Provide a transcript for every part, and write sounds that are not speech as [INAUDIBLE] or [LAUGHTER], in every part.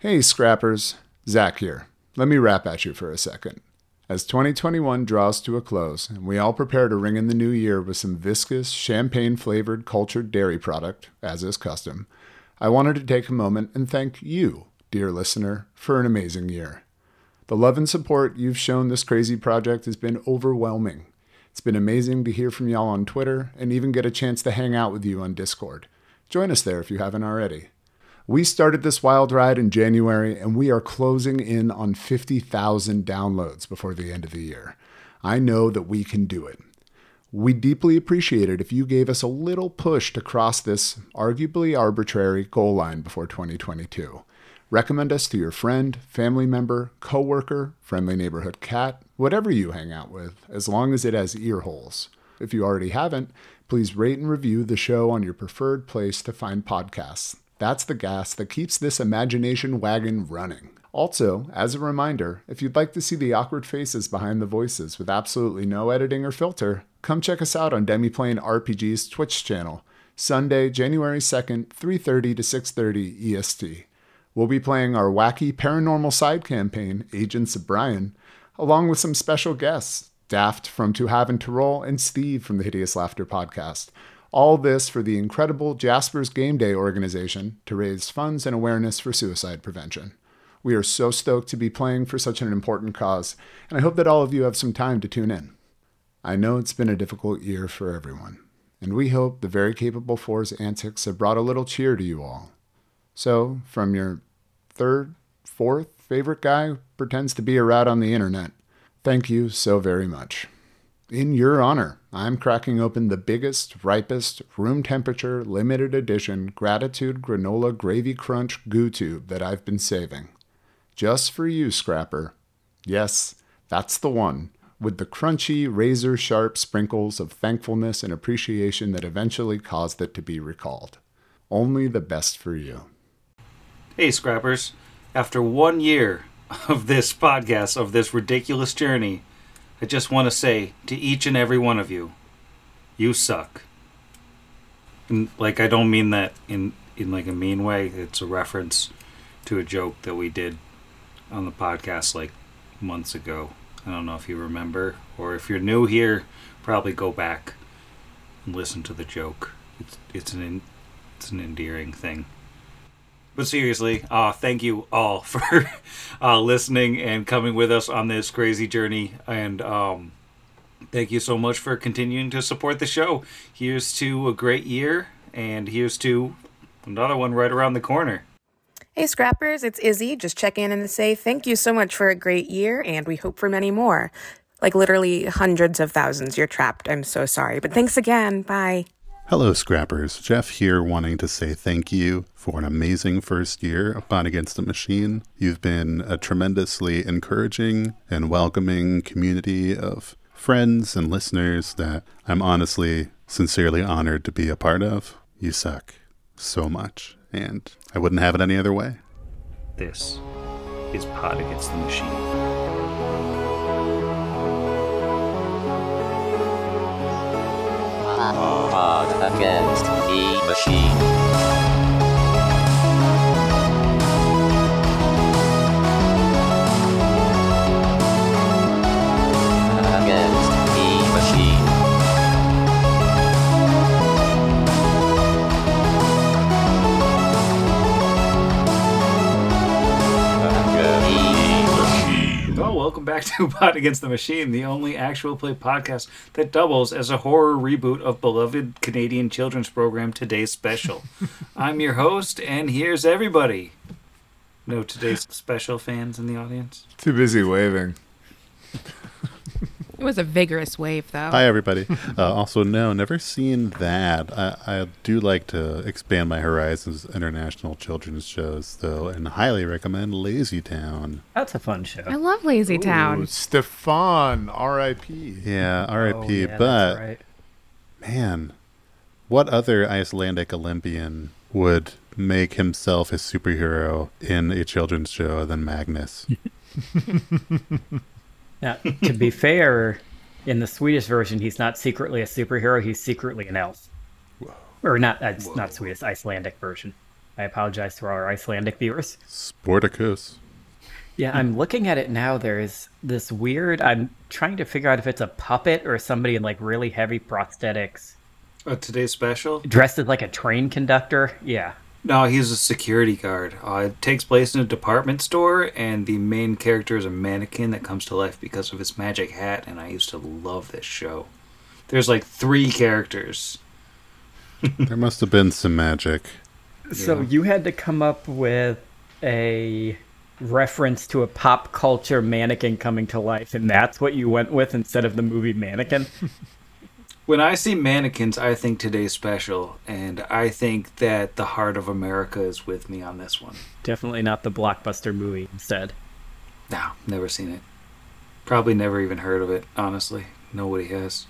Hey, scrappers. Zach here. Let me rap at you for a second. As 2021 draws to a close, and we all prepare to ring in the new year with some viscous, champagne flavored cultured dairy product, as is custom, I wanted to take a moment and thank you, dear listener, for an amazing year. The love and support you've shown this crazy project has been overwhelming. It's been amazing to hear from y'all on Twitter and even get a chance to hang out with you on Discord. Join us there if you haven't already. We started this wild ride in January and we are closing in on 50,000 downloads before the end of the year. I know that we can do it. We deeply appreciate it if you gave us a little push to cross this arguably arbitrary goal line before 2022. Recommend us to your friend, family member, coworker, friendly neighborhood cat, whatever you hang out with, as long as it has ear holes. If you already haven't, please rate and review the show on your preferred place to find podcasts. That's the gas that keeps this imagination wagon running. Also, as a reminder, if you'd like to see the awkward faces behind the voices with absolutely no editing or filter, come check us out on Demiplane RPG's Twitch channel, Sunday, January 2nd, 3:30 to 6:30 EST. We'll be playing our wacky paranormal side campaign, Agents of Brian, along with some special guests, Daft from To Have and To Roll and Steve from the Hideous Laughter podcast. All this for the incredible Jasper's Game Day organization to raise funds and awareness for suicide prevention. We are so stoked to be playing for such an important cause, and I hope that all of you have some time to tune in. I know it's been a difficult year for everyone, and we hope the very capable Four's antics have brought a little cheer to you all. So, from your third, fourth favorite guy pretends to be a rat on the internet, thank you so very much. In your honor, I'm cracking open the biggest, ripest, room temperature, limited edition Gratitude Granola Gravy Crunch Goo Tube that I've been saving. Just for you, Scrapper. Yes, that's the one, with the crunchy, razor sharp sprinkles of thankfulness and appreciation that eventually caused it to be recalled. Only the best for you. Hey, Scrappers. After one year of this podcast, of this ridiculous journey, I just want to say to each and every one of you, you suck. And, like, I don't mean that in, in like a mean way. It's a reference to a joke that we did on the podcast like months ago. I don't know if you remember, or if you're new here, probably go back and listen to the joke. It's it's an it's an endearing thing. But seriously, uh, thank you all [LAUGHS] for uh, listening and coming with us on this crazy journey. And um, thank you so much for continuing to support the show. Here's to a great year, and here's to another one right around the corner. Hey, Scrappers, it's Izzy. Just check in and say thank you so much for a great year, and we hope for many more. Like literally hundreds of thousands. You're trapped. I'm so sorry. But thanks again. Bye. Hello, Scrappers. Jeff here, wanting to say thank you for an amazing first year of Pod Against the Machine. You've been a tremendously encouraging and welcoming community of friends and listeners that I'm honestly, sincerely honored to be a part of. You suck so much, and I wouldn't have it any other way. This is Pod Against the Machine. Pod against the machine. [LAUGHS] Pod Against the Machine, the only actual play podcast that doubles as a horror reboot of beloved Canadian children's program Today's Special. [LAUGHS] I'm your host, and here's everybody. No Today's Special fans in the audience? Too busy waving. It was a vigorous wave, though. Hi, everybody. [LAUGHS] Uh, also, no, never seen that. I, I do like to expand my horizons international children's shows, though, and highly recommend Lazy Town. That's a fun show. I love Lazy Town. Stefan, R.I.P. Yeah, Oh, R.I.P. yeah, but right. man, what other Icelandic Olympian would make himself a superhero in a children's show than Magnus? [LAUGHS] Now, to be [LAUGHS] fair, in the Swedish version, he's not secretly a superhero. He's secretly an elf. Or not, uh, it's not Swedish, Icelandic version. I apologize to our Icelandic viewers. Sportacus. Yeah, I'm looking at it now. There's this weird. I'm trying to figure out if it's a puppet or somebody in like really heavy prosthetics, Uh, today's special? dressed as like a train conductor. Yeah. No, he's a security guard. Uh, it takes place in a department store, and the main character is a mannequin that comes to life because of his magic hat. And I used to love this show. There's like three characters. [LAUGHS] There must have been some magic. So Yeah. you had to come up with a reference to a pop culture mannequin coming to life, and that's what you went with instead of the movie Mannequin. [LAUGHS] When I see mannequins, I think today's special, and I think that the heart of America is with me on this one. Definitely not the blockbuster movie instead. No, never seen it. Probably never even heard of it, honestly. Nobody has.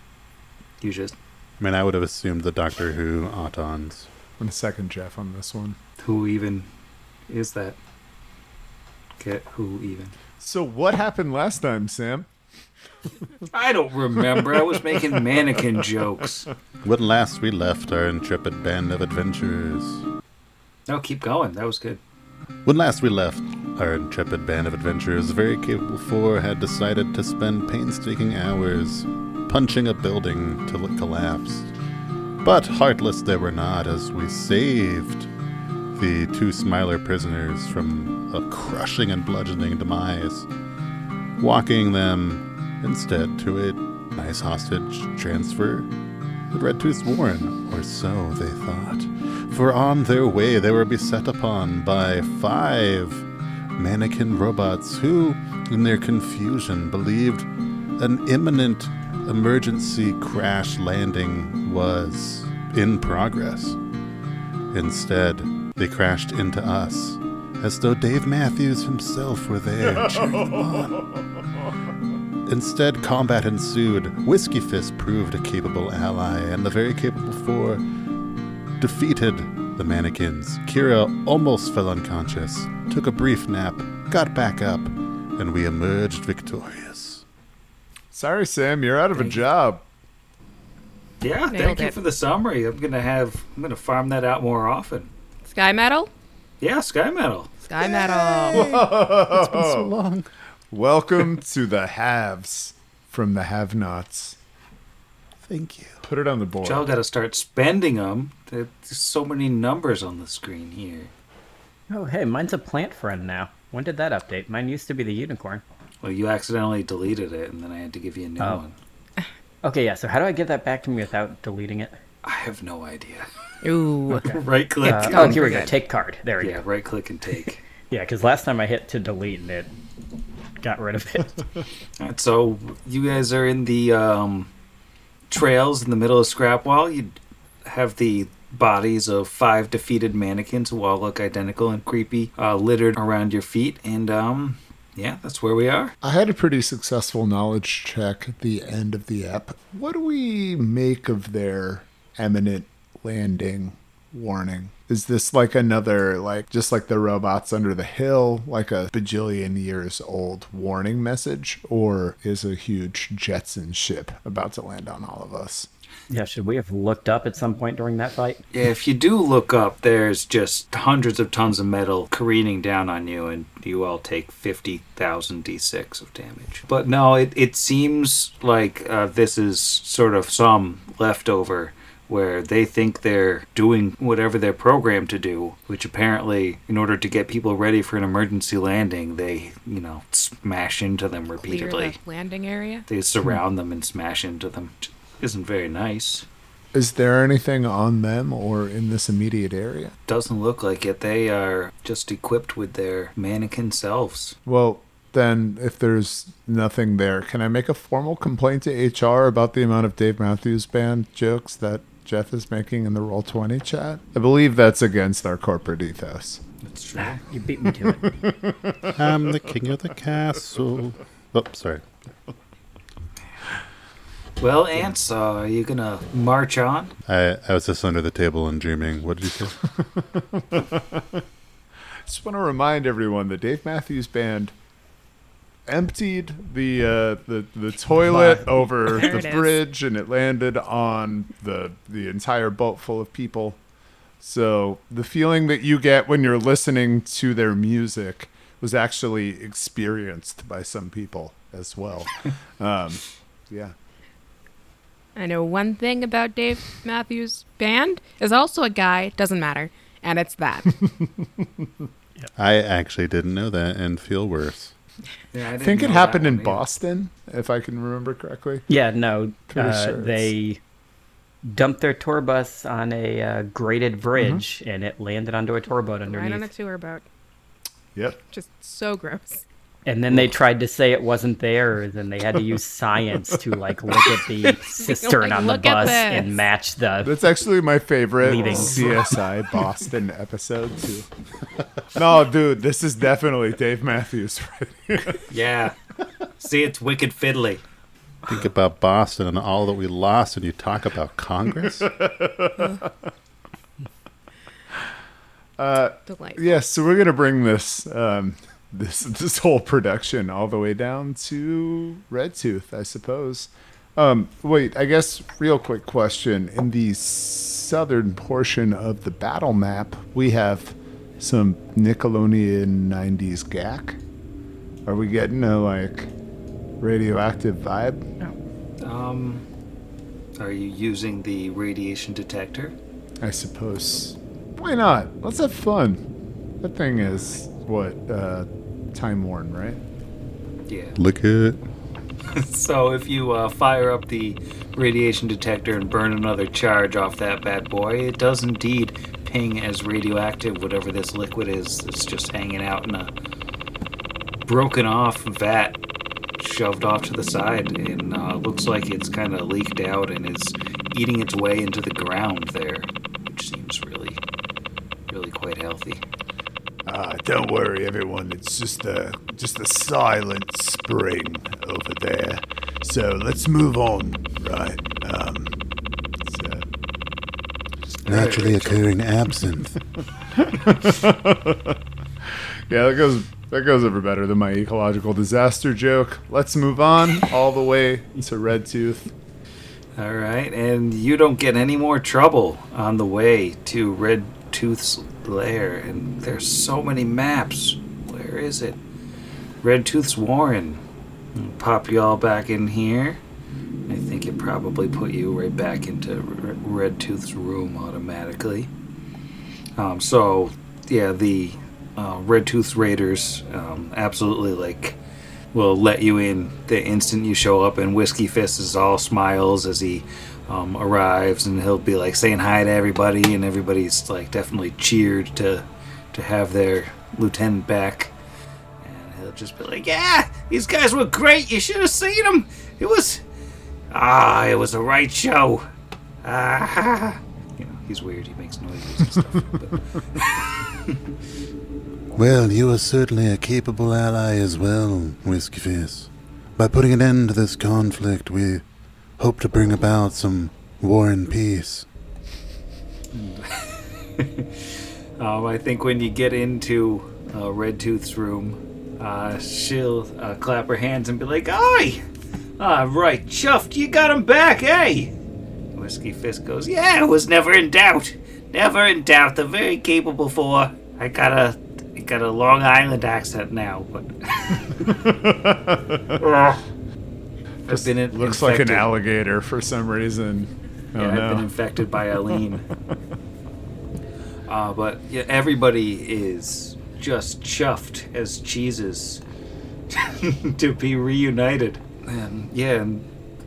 You just. I mean, I would have assumed the Doctor Who Autons. I'm second Jeff on this one. Who even is that? Get who even? So what happened last time, Sam? I don't remember. I was making mannequin jokes. When last we left our intrepid band of adventurers. No, keep going. That was good. When last we left, our intrepid band of adventurers, very capable four, had decided to spend painstaking hours punching a building till it collapsed. But heartless they were not, as we saved the two Smiler prisoners from a crushing and bludgeoning demise, walking them instead to a nice hostage transfer at Red Tooth's Warren, or so they thought. For on their way they were beset upon by five mannequin robots who, in their confusion, believed an imminent emergency crash landing was in progress. Instead, they crashed into us, as though Dave Matthews himself were there [LAUGHS] cheering them on. Instead, combat ensued. Whiskey Fist proved a capable ally, and the very capable four defeated the mannequins. Kira almost fell unconscious, took a brief nap, got back up, and we emerged victorious. Sorry, Sam, you're out of a job. Yeah, Nailed thank you it. for the summary. I'm gonna have. I'm gonna farm that out more often. Sky Metal? Yeah, Sky Metal. Sky Metal. It's been so long. Welcome to the haves from the have-nots. Thank you. Put it on the board. Y'all got to start spending them. There's so many numbers on the screen here. Oh, hey, mine's a plant friend now. When did that update? Mine used to be the unicorn. Well, you accidentally deleted it, and then I had to give you a new Oh. one. [LAUGHS] Okay, yeah, so how do I get that back to me without deleting it? I have no idea. Ooh. [LAUGHS] right click. Uh, oh, here we go. Take card. There we Yeah, go. right click and take. [LAUGHS] Yeah, because last time I hit to delete and it got rid of it. [LAUGHS] Alright, so you guys are in the um, trails in the middle of Scrapwall. You have the bodies of five defeated mannequins who all look identical and creepy, uh, littered around your feet, and um, yeah, that's where we are. I had a pretty successful knowledge check at the end of the app. What do we make of their eminent landing warning? Is this like another, like, just like the robots under the hill, like a bajillion years old warning message? Or is a huge Jetson ship about to land on all of us? yeah, should we have looked up at some point during that fight? Yeah, if you do look up, there's just hundreds of tons of metal careening down on you, and you all take 50,000 d6 of damage. But no, it, it seems like uh, this is sort of some leftover where they think they're doing whatever they're programmed to do, which apparently, in order to get people ready for an emergency landing, they, you know, smash into them Clear repeatedly. the landing area. They surround them and smash into them. Which Isn't very nice. Is there anything on them or in this immediate area? Doesn't look like it. They are just equipped with their mannequin selves. Well, then, if there's nothing there, can I make a formal complaint to HR about the amount of Dave Matthews Band jokes that Jeff is making in the Roll20 chat? I believe that's against our corporate ethos. That's true. You beat me to it. [LAUGHS] I'm the king of the castle. Oh, sorry. Well, Ants, uh, are you gonna march on? I, I was just under the table and dreaming. What did you say? [LAUGHS] Just want to remind everyone that Dave Matthews Band emptied the uh, the the toilet over [LAUGHS] There the it is. bridge, and it landed on the the entire boat full of people. So the feeling that you get when you're listening to their music was actually experienced by some people as well. [LAUGHS] um, yeah. I know one thing about Dave Matthews Band is also a guy, doesn't matter, and it's that. [LAUGHS] I actually didn't know that and feel worse. Yeah, I think it happened in Boston, if I can remember correctly. Yeah, no, uh, sure they dumped their tour bus on a uh, graded bridge, and it landed onto a tour boat underneath. right on a tour boat. Yep. Just so gross. And then they tried to say it wasn't theirs, and they had to use [LAUGHS] science to like look at the [LAUGHS] cistern Like, on the bus and match the. That's actually my favorite Leaving. CSI [LAUGHS] Boston episode too. no, dude, this is definitely Dave Matthews right here. Yeah. See, it's wicked fiddly. Think about Boston and all that we lost, and you talk about Congress? Delightful. Yes, so we're gonna bring this um, this this whole production all the way down to Red Tooth, I suppose. Um, wait, I guess real quick question: in the southern portion of the battle map, we have some Nickelodeon '90s gack. Are we getting a like radioactive vibe? No. Um, are you using the radiation detector? I suppose. Why not? Let's have fun. That thing is what uh, time worn, right? Yeah. Look at [LAUGHS] So if you uh, fire up the radiation detector and burn another charge off that bad boy, it does indeed ping as radioactive whatever this liquid is it's just hanging out in a broken off vat shoved off to the side and uh, looks like it's kind of leaked out and is eating its way into the ground there, which seems really, really quite healthy. Ah, [LAUGHS] don't worry, everyone. It's just a just a silent spring over there. So let's move on, right? Um, so, naturally occurring absinthe. [LAUGHS] yeah, that goes that goes over better than my ecological disaster joke. Let's move on all the way to Red Tooth. All right, and you don't get any more trouble on the way to Red Tooth's lair. And there's so many maps. Where is it? Red Tooth's Warren. I'll pop you all back in here. I think it probably put you right back into Red Tooth's room automatically. Um, so, yeah, the uh, Red Tooth Raiders um, absolutely like will let you in the instant you show up, and Whiskey Fist is all smiles as he um, arrives, and he'll be like saying hi to everybody, and everybody's like definitely cheered to to have their lieutenant back. And he'll just be like, "Yeah, these guys were great. You should have seen them. It was ah, it was a right show." Ah, you know, he's weird. He makes noises and stuff. [LAUGHS] but, [LAUGHS] Well, you are certainly a capable ally as well, Whiskey Face. By putting an end to this conflict, we hope to bring about some war and peace. [LAUGHS] Um, I think when you get into uh, Red Tooth's room, uh, she'll uh, clap her hands and be like, "Oi! Ah, right, chuffed, you got him back, eh?" Whiskey Fist goes, "Yeah, I was never in doubt. Never in doubt. The very capable four. I got a, I got a Long Island accent now, but [LAUGHS] [LAUGHS] Ugh. I've been in- Looks like an alligator for some reason. Oh Yeah, I've been no. infected by Eileen. [LAUGHS] uh, but yeah, everybody is just chuffed as cheeses [LAUGHS] to be reunited. And yeah, and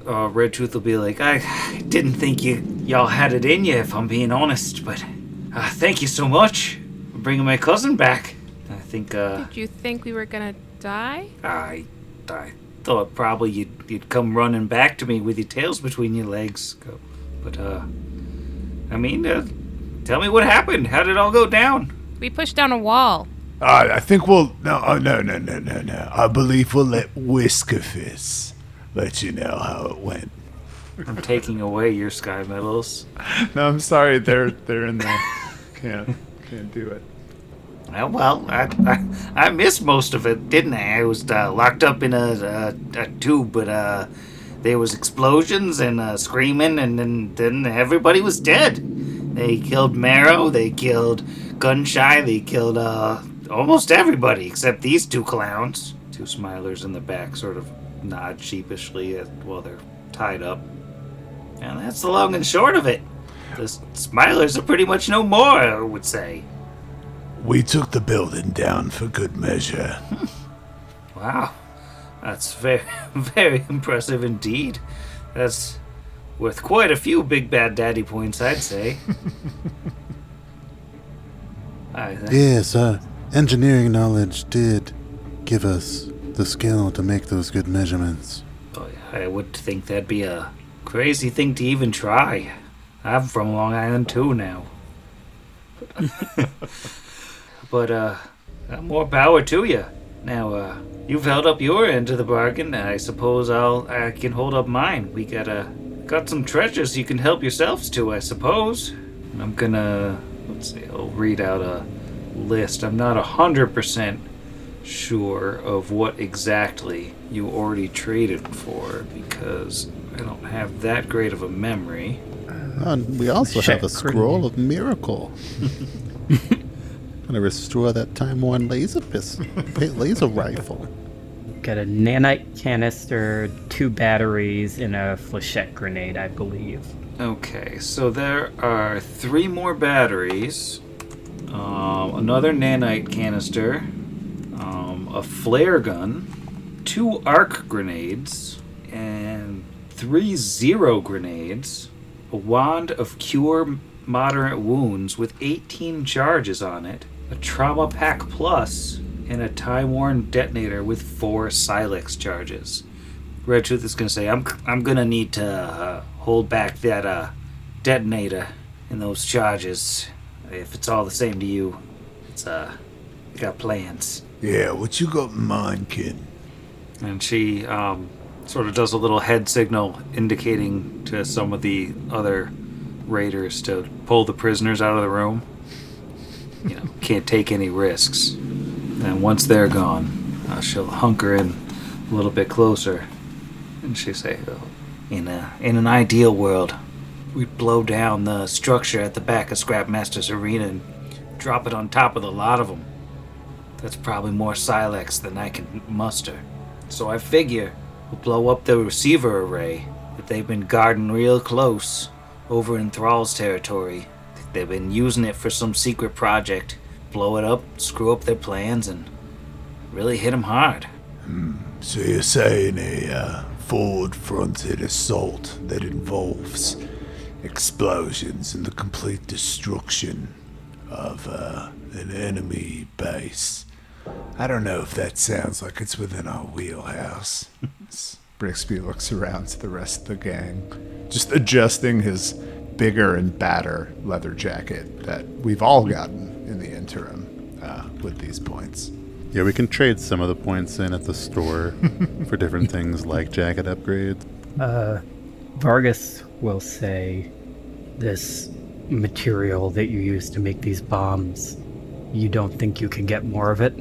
uh, Red Tooth will be like, I didn't think you y'all had it in you, if I'm being honest, but uh, thank you so much for bringing my cousin back. I think uh, Did you think we were gonna die? I, I thought probably you'd, you'd come running back to me with your tails between your legs. But, uh, I mean, uh, tell me what happened. How did it all go down? We pushed down a wall. Uh, I think we'll no, oh, no, no, no, no, no. I believe we'll let Whiskerfist let you know how it went. I'm taking away your sky medals. [LAUGHS] No, I'm sorry, they're they're in there. Can't can't do it. Well, well, I, I, I missed most of it, didn't I? I was uh, locked up in a, a, a tube, but uh, there was explosions and uh, screaming, and then, then everybody was dead. They killed Marrow, they killed Gunshy, they killed uh almost everybody except these two clowns. Two smilers in the back sort of nod sheepishly at, while they're tied up. And that's the long and short of it. The smilers are pretty much no more, I would say. We took the building down for good measure. [LAUGHS] Wow. That's very, [LAUGHS] very impressive indeed. That's worth quite a few big bad daddy points, I'd say. [LAUGHS] I, Yes, uh, engineering knowledge did give us the skill to make those good measurements. I would think that'd be a crazy thing to even try. I'm from Long Island too now. But, uh, more power to you. Now, uh, you've held up your end of the bargain. I suppose I'll, I can hold up mine. We got, uh, got some treasures you can help yourselves to, I suppose. I'm gonna, let's see, I'll read out a list. I'm not a hundred percent sure of what exactly you already traded for because I don't have that great of a memory. And we also have a Check scroll of miracle. [LAUGHS] Gonna restore that time-worn laser pistol, laser rifle. Got a nanite canister, two batteries, and a flechette grenade, I believe. Okay, so there are three more batteries, um, another nanite canister, um, a flare gun, two arc grenades, and three zero grenades, a wand of cure moderate wounds with 18 charges on it, a trauma pack plus, and a time worn detonator with four Silex charges. Red Tooth is gonna say, "I'm I'm gonna need to uh, hold back that uh, detonator and those charges. If it's all the same to you, it's uh, I got plans." Yeah, what you got in mind, kid? And she um, sort of does a little head signal indicating to some of the other raiders to pull the prisoners out of the room. You know, can't take any risks. And once they're gone, uh, she'll hunker in a little bit closer, and she say, oh, "In a in an ideal world, we'd blow down the structure at the back of Scrapmaster's arena and drop it on top of the lot of them. That's probably more Silex than I can muster. So I figure we'll blow up the receiver array that they've been guarding real close over in Thrall's territory. They've been using it for some secret project. Blow it up, screw up their plans, and really hit them hard. So you're saying a uh, forward-fronted assault that involves explosions and the complete destruction of uh, an enemy base? I don't know if that sounds like it's within our wheelhouse. [LAUGHS] Brixby looks around to the rest of the gang, just adjusting his bigger and badder leather jacket that we've all gotten in the interim uh, with these points. Yeah, we can trade some of the points in at the store [LAUGHS] for different things like jacket upgrades. Uh, Vargas will say, "This material that you use to make these bombs, you don't think you can get more of it?"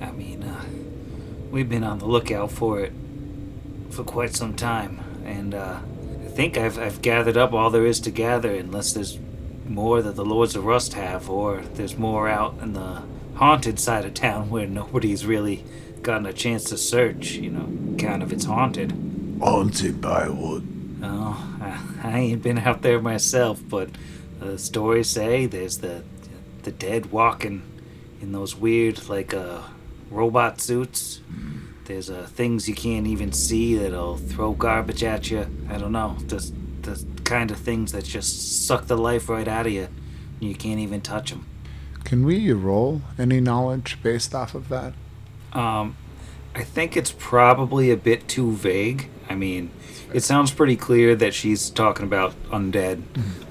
I mean, uh, we've been on the lookout for it for quite some time, and uh, I think I've, I've gathered up all there is to gather, unless there's more that the Lords of Rust have, or there's more out in the haunted side of town [LAUGHS] where nobody's really gotten a chance to search. You know, kind of it's haunted. Haunted by what? Oh, I, I ain't been out there myself, but the stories say there's the the dead walking in those weird like uh robot suits. There's uh things you can't even see that'll throw garbage at you. I don't know, just the kind of things that just suck the life right out of you. You can't even touch them. Can we roll any knowledge based off of that? Um, I think it's probably a bit too vague. I mean, it sounds pretty clear that she's talking about undead,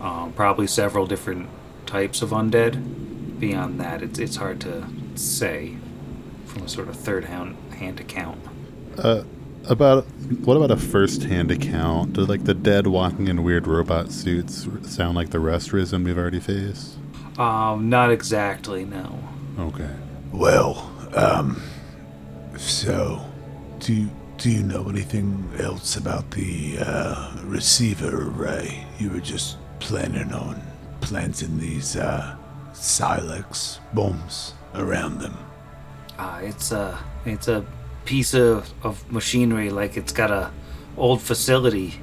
um, probably several different types of undead. Beyond that, it's it's hard to say from a sort of third hand hand account. Uh, about what about a first-hand account? Do like the dead walking in weird robot suits sound like the rest restorism we've already faced? Um, not exactly, no. Okay. Well, um, so do you, do you know anything else about the uh, receiver array you were just planning on planting these uh, Silex bombs around them? Uh, it's a it's a piece of, of machinery like it's got a old facility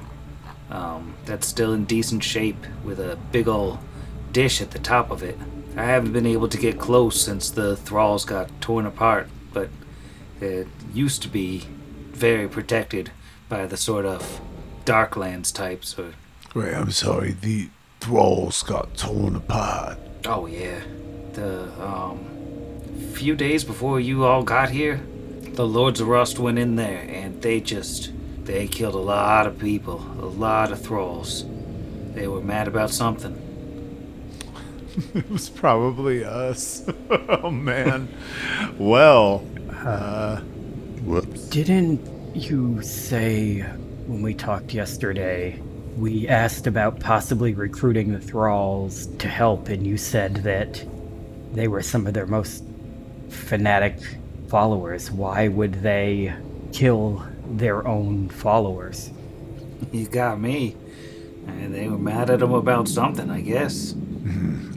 um, that's still in decent shape with a big old dish at the top of it. I haven't been able to get close since the thralls got torn apart, but it used to be very protected by the sort of Darklands types. Or Wait, I'm sorry. The thralls got torn apart. oh yeah, the um, few days before you all got here, the Lords of Rust went in there and they just they killed a lot of people, a lot of thralls. They were mad about something. [LAUGHS] It was probably us. [LAUGHS] oh man. Well, uh, Whoops. Didn't you say when we talked yesterday, we asked about possibly recruiting the thralls to help, and you said that they were some of their most fanatic followers? Why would they kill their own followers? You got me. And they were mad at him about something, I guess.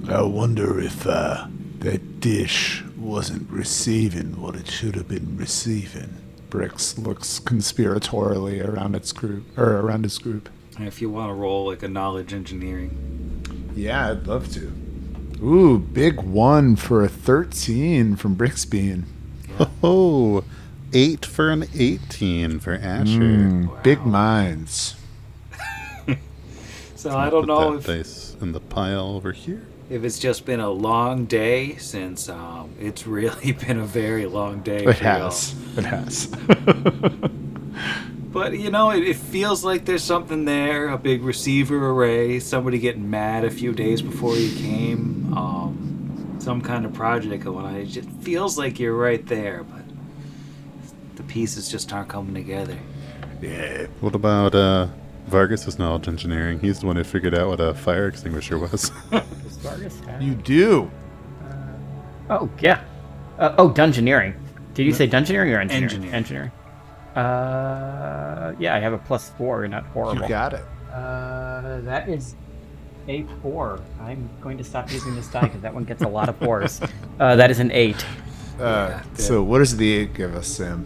I wonder if uh, that dish wasn't receiving what it should have been receiving. Brix looks conspiratorially around its group or around his group. If you want to roll like a knowledge engineering. Yeah, I'd love to. Ooh, big one for a 13 from Brixbean. Oh, eight for an 18 for Asher. Mm, Big minds. [LAUGHS] So I'll don't know that if, dice in the pile over here. if it's just been a long day since um, it's really [LAUGHS] been a very long day. It for y'all. has. It has. [LAUGHS] But you know, it, it feels like there's something there. A big receiver array. Somebody getting mad a few days before you came. Um, some kind of project going on. It just feels like you're right there, but the pieces just aren't coming together. Yeah, What about uh, Vargas's knowledge engineering? He's the one who figured out what a fire extinguisher was. Does [LAUGHS] Vargas have? you do. Oh, yeah. Uh, oh, dungeoneering. Did you say dungeoneering or engineering? Engineering. Engineering. Uh, yeah, I have a plus four, not horrible. You got it. Uh, that is a four. I'm going to stop using this die because that one gets a lot of fours. Uh, that is an eight. Uh, so, what does the eight give us, Sam?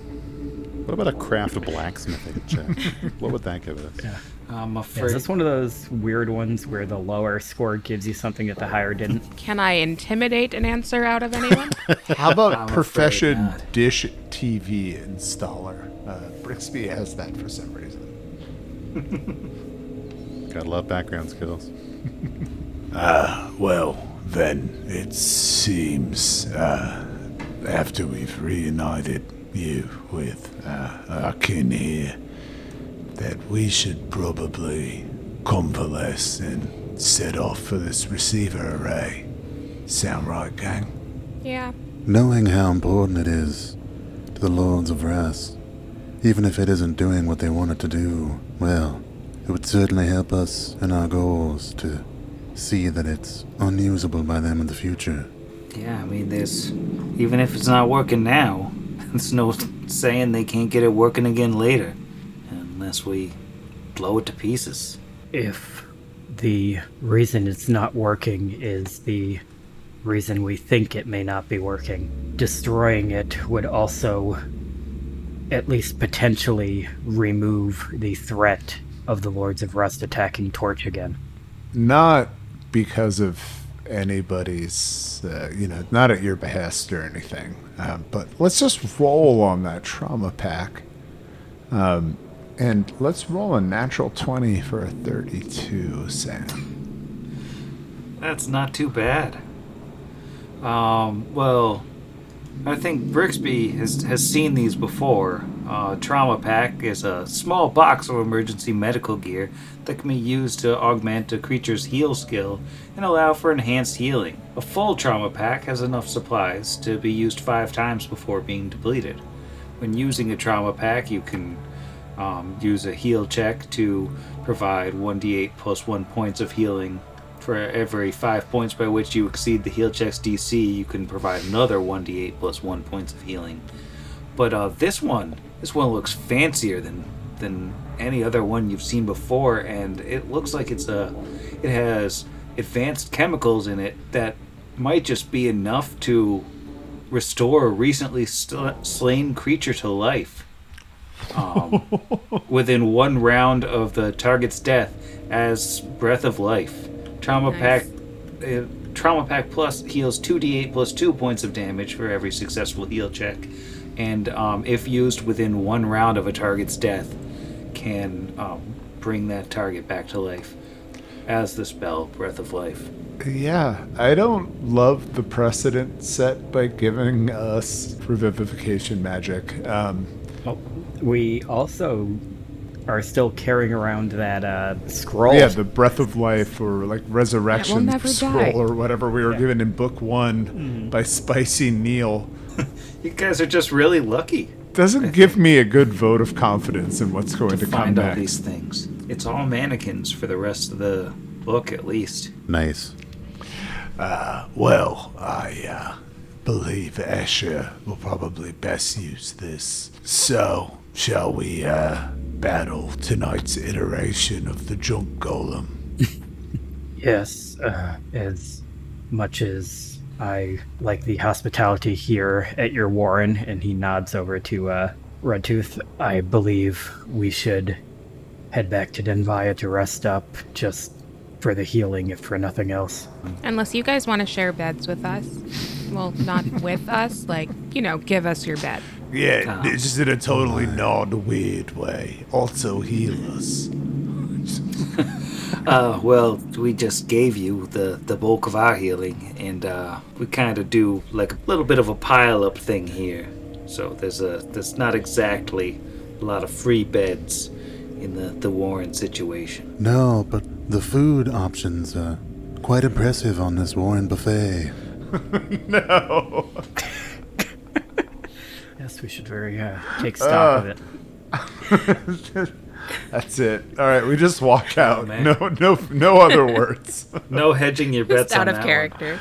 what about a craft blacksmithing check? [LAUGHS] what would that give us? I'm Yeah, afraid. is this one of those weird ones where the lower score gives you something that the higher didn't? Can I intimidate an answer out of anyone? [LAUGHS] How about I'm profession dish TV installer? Uh, Brixby has that for some reason. Gotta love background skills. Well, then it seems uh, after we've reunited you with uh, our kin here, that we should probably convalesce and set off for this receiver array. Sound right, gang? yeah. Knowing how important it is to the Lords of Rust, even if it isn't doing what they want it to do, well, it would certainly help us in our goals to see that it's unusable by them in the future. Yeah, I mean, there's even if it's not working now, [LAUGHS] there's no saying they can't get it working again later, unless we blow it to pieces. If the reason it's not working is the reason we think it may not be working, destroying it would also at least potentially remove the threat of the Lords of Rust attacking Torch again. Not because of anybody's, uh, you know, not at your behest or anything. Um, but let's just roll on that trauma pack. Um, and let's roll a natural 20 for a 32, Sam. That's not too bad. Um, well, I think Brixby has, has seen these before. Uh, Trauma Pack is a small box of emergency medical gear that can be used to augment a creature's heal skill and allow for enhanced healing. A full Trauma Pack has enough supplies to be used five times before being depleted. When using a Trauma Pack, you can um, use a heal check to provide 1d8 plus 1 points of healing. For every 5 points by which you exceed the heal check's DC, you can provide another 1d8 plus 1 points of healing. But uh, this one, this one looks fancier than than any other one you've seen before, and it looks like it's a, it has advanced chemicals in it that might just be enough to restore a recently slain creature to life. Um, [LAUGHS] within one round of the target's death as Breath of Life. Trauma Nice. Pack uh, Trauma Pack Plus heals 2d8 plus 2 points of damage for every successful heal check. And um, if used within one round of a target's death, can um, bring that target back to life as the spell Breath of Life. Yeah, I don't love the precedent set by giving us revivification magic. Um, Oh, we also are still carrying around that uh, scroll. yeah, the breath of life or like resurrection scroll die. or whatever we were given in book one by Spicy Neil [LAUGHS] You guys are just really lucky doesn't give me a good vote of confidence in what's going to, to come find all next. these things. It's all mannequins for the rest of the book, at least. Nice. Well, I uh, believe Escher will probably best use this. So, shall we uh, battle tonight's iteration of the junk golem? [LAUGHS] Yes, uh, as much as I like the hospitality here at your warren, and he nods over to uh, Redtooth, I believe we should head back to Denvaya to rest up, just for the healing, if for nothing else. Unless you guys want to share beds with us. Well, not with us. Like, you know, give us your bed. Yeah, just in a totally non-weird way. Also heal us. Uh, well, we just gave you the, the bulk of our healing, and uh, we kind of do like a little bit of a pile up thing here. So there's a there's not exactly a lot of free beds in the the Warren situation. No, but the food options are quite impressive on this Warren buffet. [LAUGHS] Yes, [LAUGHS] we should very uh, take stock of it. [LAUGHS] That's it. All right, we just walk out. man. No, no, no other [LAUGHS] words. No hedging your bets Just out on of that character.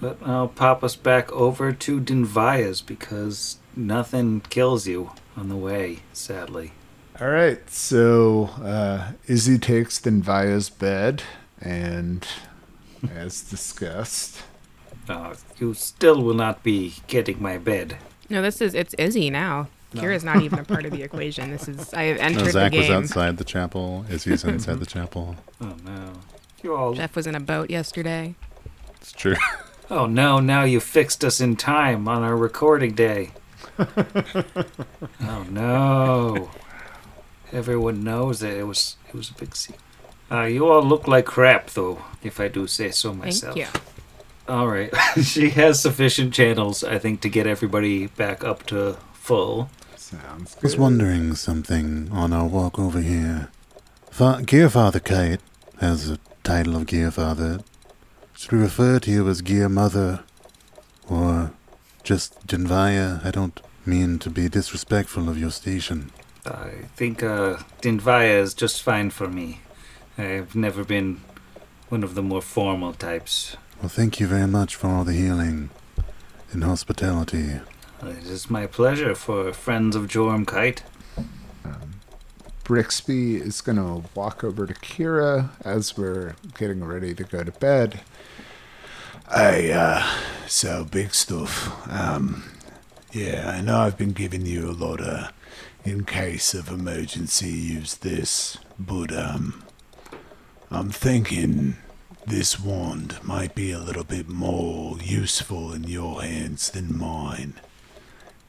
But I'll pop us back over to Dinvaya's because nothing kills you on the way, sadly. All right, so uh, Izzy takes Dinvaya's bed, and as discussed, Uh, you still will not be getting my bed. No, this is it's Izzy now. Kira's not even a part of the [LAUGHS] equation. This is I have No, entered the Zach was game. outside the chapel. Izzy's [LAUGHS] inside the chapel. Oh no. You all Jeff was in a boat yesterday. It's true. [LAUGHS] Oh no, now you fixed us in time on our recording day. oh no. Everyone knows that it was it was a big secret. Uh, you all look like crap though, if I do say so myself. Thank myself. you. All right. [LAUGHS] she has sufficient channels, I think, to get everybody back up to full. sounds I was wondering something on our walk over here. Fa- Gearfather Kite has a title of Gearfather. Should we refer to you as Gear Mother? Or just Denvaya? I don't mean to be disrespectful of your station. I think uh, Dinvaya is just fine for me. I've never been one of the more formal types. Well, thank you very much for all the healing and hospitality. It is my pleasure for friends of Jorm Kite. Brixby is going to walk over to Kira as we're getting ready to go to bed. Hey, uh, so big stuff. Um, yeah, I know I've been giving you a lot of, in case of emergency, use this, but, um, I'm thinking this wand might be a little bit more useful in your hands than mine.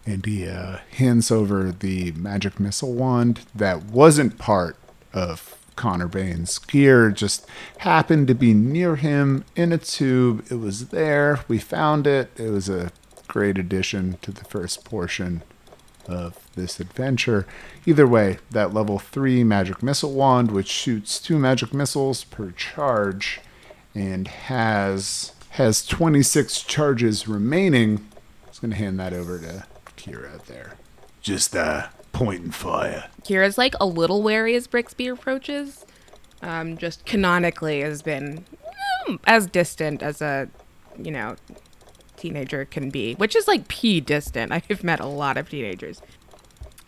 And he uh, hands over the magic missile wand that wasn't part of Khonnir Baine's gear, just happened to be near him in a tube. It was there. We found it. It was a great addition to the first portion of this adventure. Either way, that level 3 magic missile wand, which shoots two magic missiles per charge and has has 26 charges remaining. I was going to hand that over to Kira there. Just, uh, point and fire. Kira's like a little wary as Brixby approaches. Um, just canonically has been mm, as distant as a, you know, teenager can be, which is like pea distant. [LAUGHS] I've met a lot of teenagers.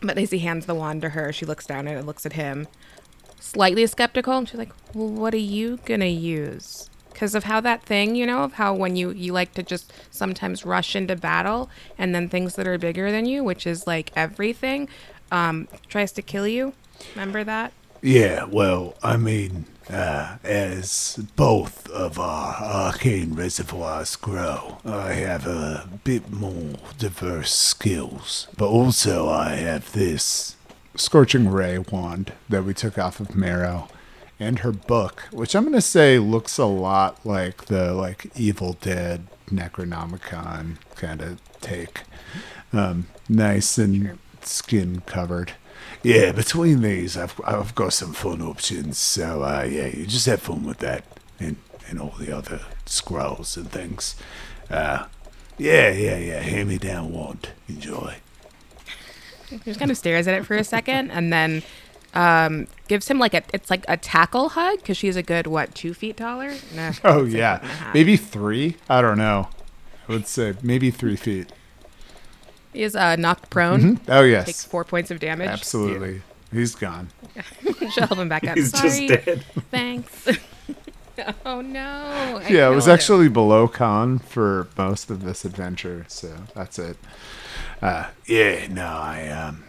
But as he hands the wand to her, she looks down and looks at him. Slightly skeptical. And she's like, well, what are you going to use? Because of how that thing, you know, of how when you, you like to just sometimes rush into battle and then things that are bigger than you, which is like everything, um, tries to kill you. Remember that? Yeah, well, I mean, uh, as both of our arcane reservoirs grow, I have a bit more diverse skills. But also, I have this. Scorching Ray wand that we took off of Marrow and her book, which I'm going to say looks a lot like the like Evil Dead Necronomicon kind of take. Um, nice and skin covered. Yeah, between these, I've, I've got some fun options. So, uh, yeah, you just have fun with that and, and all the other scrolls and things. Uh, yeah, yeah, yeah. Hand me down wand. Enjoy. She just kind of stares at it for a second and then um, gives him like a it's like a tackle hug because she's a good what two feet taller. Nah, [LAUGHS] Oh yeah, foot and a half. maybe three. I don't know. I would say maybe three feet. He is uh, knocked prone. Oh yes, Takes four points of damage. absolutely. He's gone. [LAUGHS] She'll help him back up. [LAUGHS] He's just dead. Thanks. oh no. I yeah, it was actually below con for most of this adventure, so that's it. Uh, yeah, no, I, um,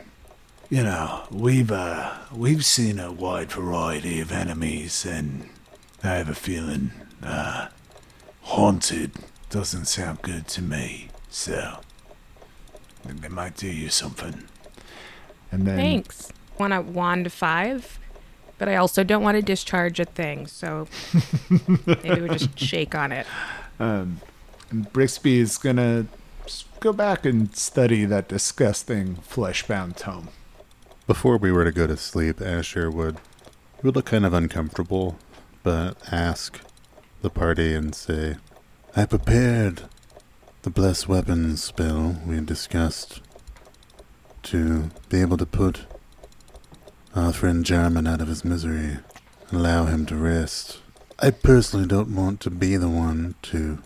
you know, we've, uh, we've seen a wide variety of enemies, and I have a feeling, uh, haunted doesn't sound good to me, so I think they might do you something. And then Thanks. Want a wand five, but I also don't want to discharge a thing. So [LAUGHS] maybe we just shake on it. Um, and Brixby is gonna go back and study that disgusting flesh-bound tome. Before we were to go to sleep, Asher would would look kind of uncomfortable, but ask the party and say, "I prepared the blessed weapons spell we discussed to be able to put our friend Jarman out of his misery, allow him to rest. I personally don't want to be the one to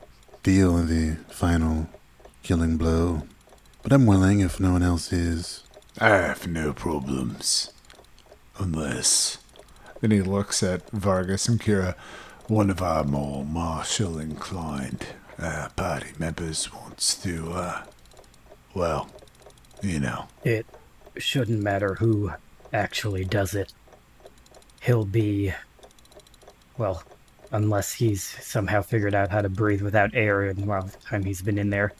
deal the final killing blow, but I'm willing if no one else is." I have no problems. Unless Then he looks at Vargas and Kira. one of our more martial inclined uh, party members wants to, uh, well, you know. It shouldn't matter who actually does it. He'll be. Well, unless he's somehow figured out how to breathe without air in while the time he's been in there.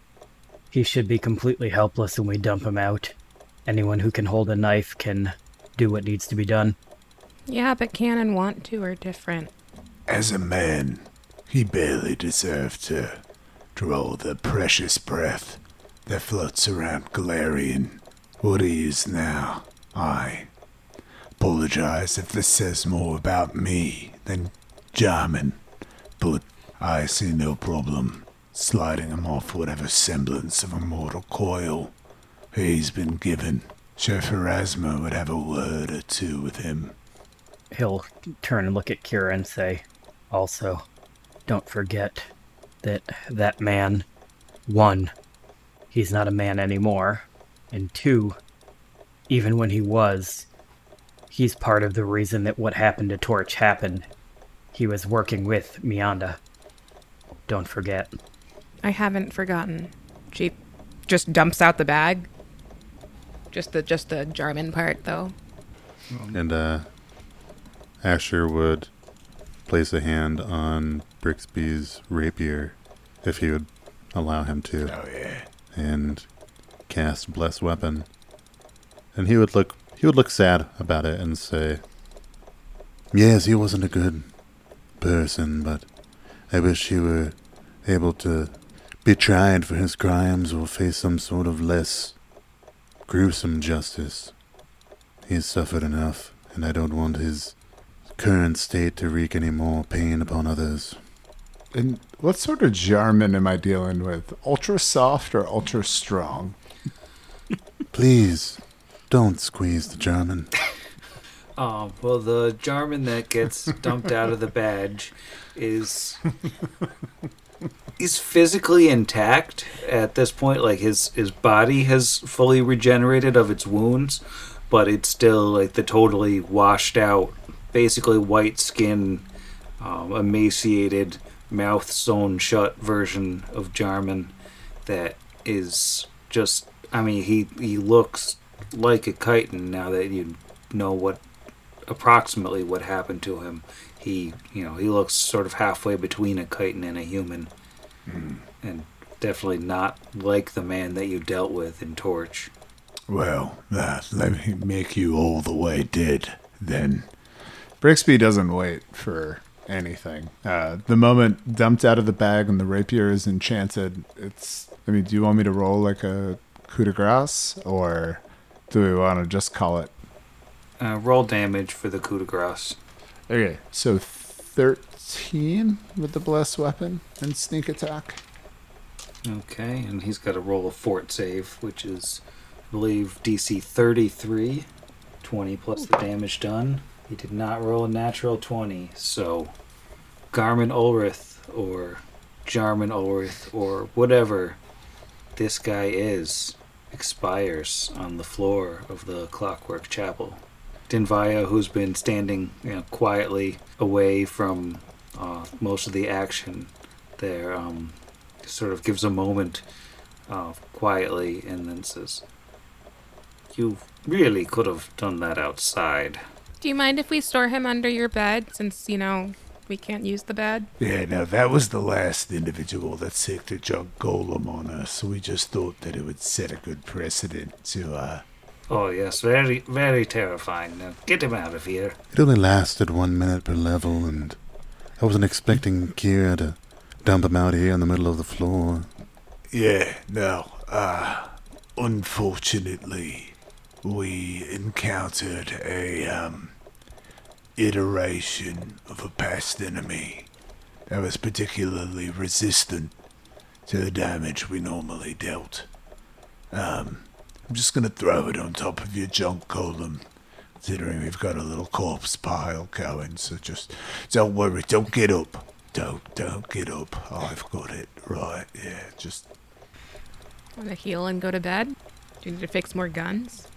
He should be completely helpless when we dump him out. Anyone who can hold a knife can do what needs to be done. Yeah, but can and want to are different. As a man, he barely deserved to draw the precious breath that floats around Golarion. What he is now, I apologize if this says more about me than Jarman, but I see no problem sliding him off whatever semblance of a mortal coil he's been given. Chef Erasmo would have a word or two with him. He'll turn and look at Kira and say, also, don't forget that that man, one, he's not a man anymore, and two, even when he was, he's part of the reason that what happened to Torch happened. He was working with Meyanda. Don't forget. I haven't forgotten. She just dumps out the bag. Just the just the Jarman part though. And uh, Asher would place a hand on Brixby's rapier if he would allow him to, Oh, yeah. and cast Bless Weapon. And he would look he would look sad about it and say, "Yes, he wasn't a good person, but I wish he were able to be tried for his crimes or face some sort of less gruesome justice. He's suffered enough, and I don't want his current state to wreak any more pain upon others. And what sort of Jarman am I dealing with? Ultra soft or ultra strong? [LAUGHS] Please, don't squeeze the German. Oh, [LAUGHS] well, the Jarman that gets dumped out of the badge is. He's physically intact at this point. Like, his, his body has fully regenerated of its wounds, but it's still, like, the totally washed out basically white skin, um, emaciated, mouth sewn shut version of Jarman that is just. I mean, he he looks like a chitin now that you know what approximately what happened to him. He, you know, he looks sort of halfway between a chitin and a human, and definitely not like the man that you dealt with in Torch. Well, uh, let me make you all the way dead, then. Brixby doesn't wait for anything. Uh, the moment dumped out of the bag and the rapier is enchanted, it's. I mean, do you want me to roll like a coup de grace, or do we want to just call it? Uh, roll damage for the coup de grace. Okay, so 13 with the blessed weapon and sneak attack. Okay, and he's got to roll a fort save, which is, I believe, DC 33. 20 plus the damage done. He did not roll a natural 20, so Garmin Ulrith or Jarman Ulrith or whatever this guy is expires on the floor of the Clockwork Chapel. Dinvaya, who's been standing you know, quietly away from uh, most of the action there, um, sort of gives a moment uh, quietly and then says, You really could have done that outside. Do you mind if we store him under your bed since, you know, we can't use the bed? Yeah, now that was the last individual that sicked a junk golem on us, so we just thought that it would set a good precedent to, uh, Oh, yes, very, very terrifying. Now, get him out of here. It only lasted one minute per level, and I wasn't expecting Kira to dump him out here in the middle of the floor. Yeah, no. Uh, unfortunately, we encountered a, um, iteration of a past enemy that was particularly resistant to the damage we normally dealt. Um, I'm just gonna throw it on top of your junk golem, considering we've got a little corpse pile going, so just don't worry, don't get up. Don't, don't get up. I've got it. Right, yeah, just Want to heal and go to bed? Do you need to fix more guns?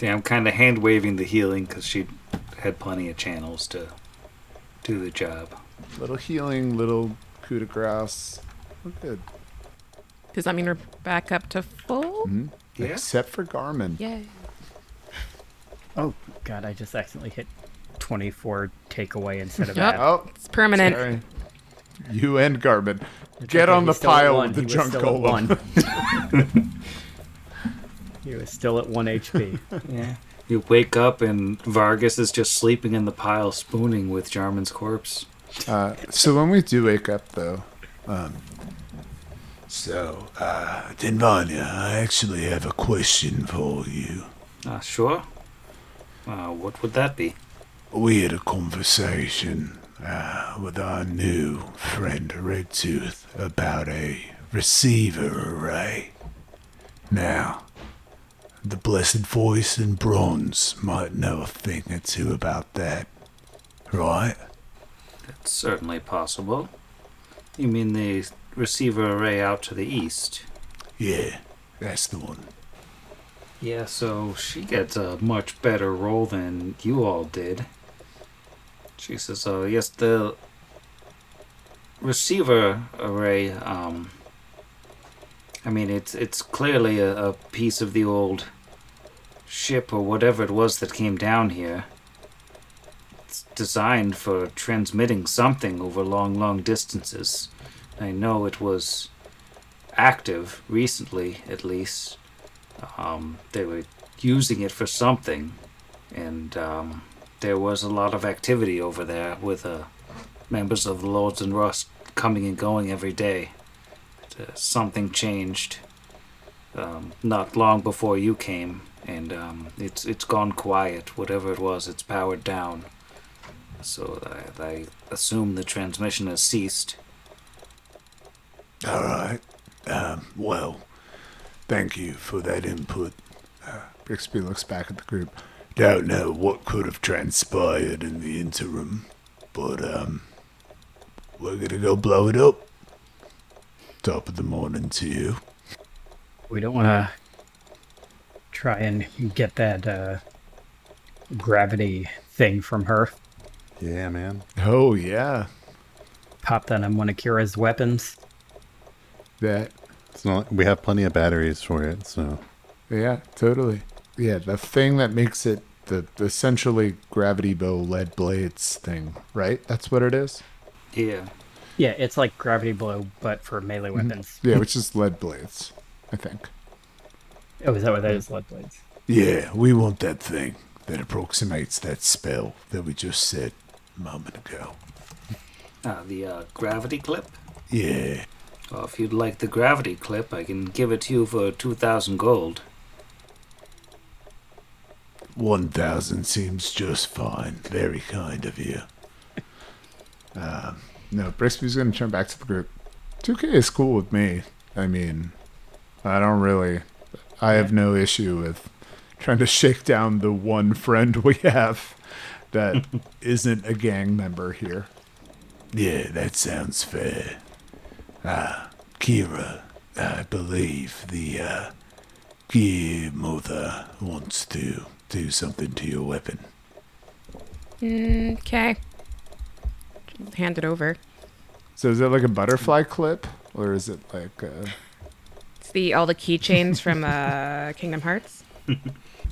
Yeah, I'm kind of hand waving the healing because she had plenty of channels to do the job. Little healing, little coup de grace. We're good. Does that mean we're back up to full? Mhm. Yeah. Except for Garmin. Yay. [LAUGHS] Oh god, I just accidentally hit 24 takeaway instead of Yep. add. Oh, It's permanent. sorry. You and Garmin. It's Get okay, on the he's pile one. with the He was junk still at one. [LAUGHS] [LAUGHS] he was still at 1 HP. Yeah. You wake up and Vargas is just sleeping in the pile, spooning with Jarman's corpse. Uh, so when we do wake up, though, um, so, uh, Denvanya, I actually have a question for you. Ah, sure. Uh, what would that be? We had a conversation uh, with our new friend Redtooth about a receiver array. Now, the Blessed Voice in Bronze might know a thing or two about that, right? That's certainly possible. You mean the receiver array out to the east? Yeah, that's the one. Yeah, so she gets a much better role than you all did. She says, uh, yes, the receiver array, um, I mean, it's, it's clearly a, a piece of the old ship or whatever it was that came down here. It's designed for transmitting something over long, long distances. I know it was active recently, at least um, they were using it for something, and um, there was a lot of activity over there with uh, members of the Lords of Rust coming and going every day. Uh, something changed um, not long before you came, and um, it's it's gone quiet. Whatever it was, it's powered down. So I, I assume the transmission has ceased. All right. Um, well, thank you for that input. Brixby looks back at the group. Don't know what could have transpired in the interim, but um, we're gonna go blow it up. Top of the morning to you. we don't want to try and get that uh, gravity thing from her. Yeah, man. Oh yeah, Pop that on one of Kira's weapons. That It's not, we have plenty of batteries for it, so yeah, totally. Yeah, the thing that makes it the essentially gravity bow lead blades thing, right? That's what it is. Yeah. Yeah, it's like gravity bow, but for melee weapons. Yeah, which is lead blades, I think. Oh, is that what that is? Lead blades. Yeah, we want that thing that approximates that spell that we just said a moment ago. Uh, the uh, gravity clip. Yeah. Well, if you'd like the gravity clip, I can give it to you for 2,000 gold. 1,000 seems just fine. Very kind of you. [LAUGHS] Um, no, Brixby's gonna turn back to the group. 2K is cool with me. I mean, I don't really. I have no issue with trying to shake down the one friend we have that [LAUGHS] isn't a gang member here. Yeah, that sounds fair. Ah, Kira, I believe the uh, Gear Mother wants to do something to your weapon. Okay. Hand it over. So is it like a butterfly clip, or is it like? Uh, It's the all the keychains from uh, [LAUGHS] Kingdom Hearts. [LAUGHS]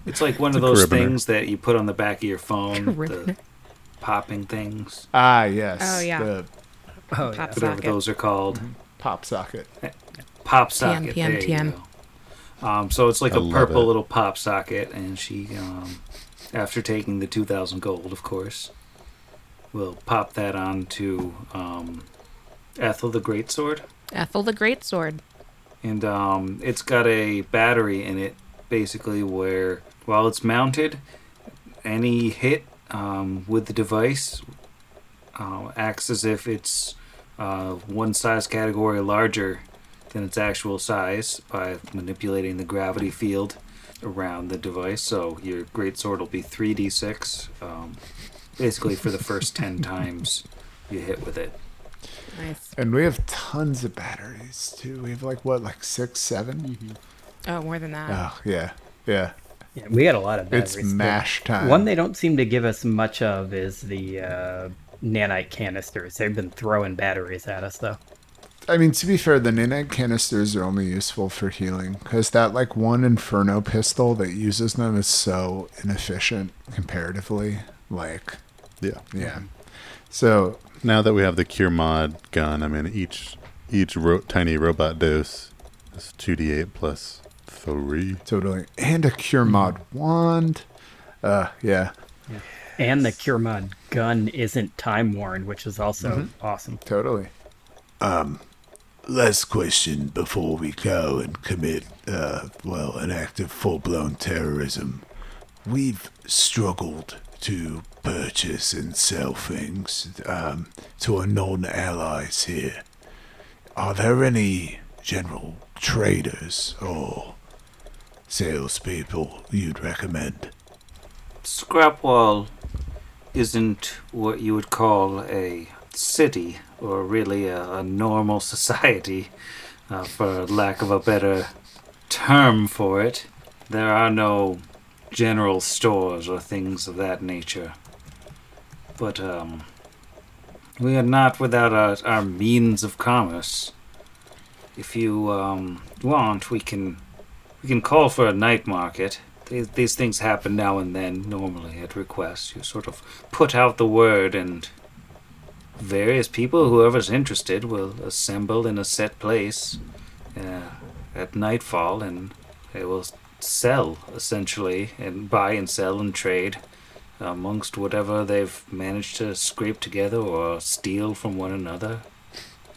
It's like one It's of those carabiner. things that you put on the back of your phone, the popping things, ah, yes. Oh, yeah. The Oh, yeah. Whatever those are called. Pop socket. Pop socket. TM, there you TM. go. Um, so it's like I a purple it. little pop socket, and she, um, after taking the 2,000 gold, of course, will pop that onto um, Ethel the Greatsword. Ethel the Greatsword. and um, it's got a battery in it basically where while it's mounted any hit um, with the device uh, acts as if it's uh, one size category larger than its actual size by manipulating the gravity field around the device so your great sword will be 3d6 um, basically for the first [LAUGHS] 10 times you hit with it Nice. And we have tons of batteries too. We have like what, like six, 7 Oh, more than that. Oh yeah, yeah. Yeah, we got a lot of batteries. It's mash time. One they don't seem to give us much of is the uh, nanite canisters. They've been throwing batteries at us, though. I mean, to be fair, the nanite canisters are only useful for healing because that like one inferno pistol that uses them is so inefficient comparatively. Like, yeah. yeah. So Now that we have the cure mod gun, I mean each each ro- tiny robot dose is two d eight plus three. totally, and a cure mod wand. Uh, yeah, And the Cure gun isn't time worn, which is also Mm-hmm. awesome. totally. Um, Last question before we go and commit, uh, well, an act of full blown terrorism. We've struggled to purchase and sell things um, to our non allies here. Are there any general traders or salespeople you'd recommend? Scrapwall isn't what you would call a city or really a, a normal [LAUGHS] society, uh, for lack of a better term for it. There are no general stores or things of that nature. But um, we are not without our, our means of commerce. If you um, want, we can we can call for a night market. These, these things happen now and then, normally at request. You sort of put out the word, and various people, whoever's interested, will assemble in a set place uh, at nightfall, and they will sell, essentially, and buy and sell and trade amongst whatever they've managed to scrape together or steal from one another.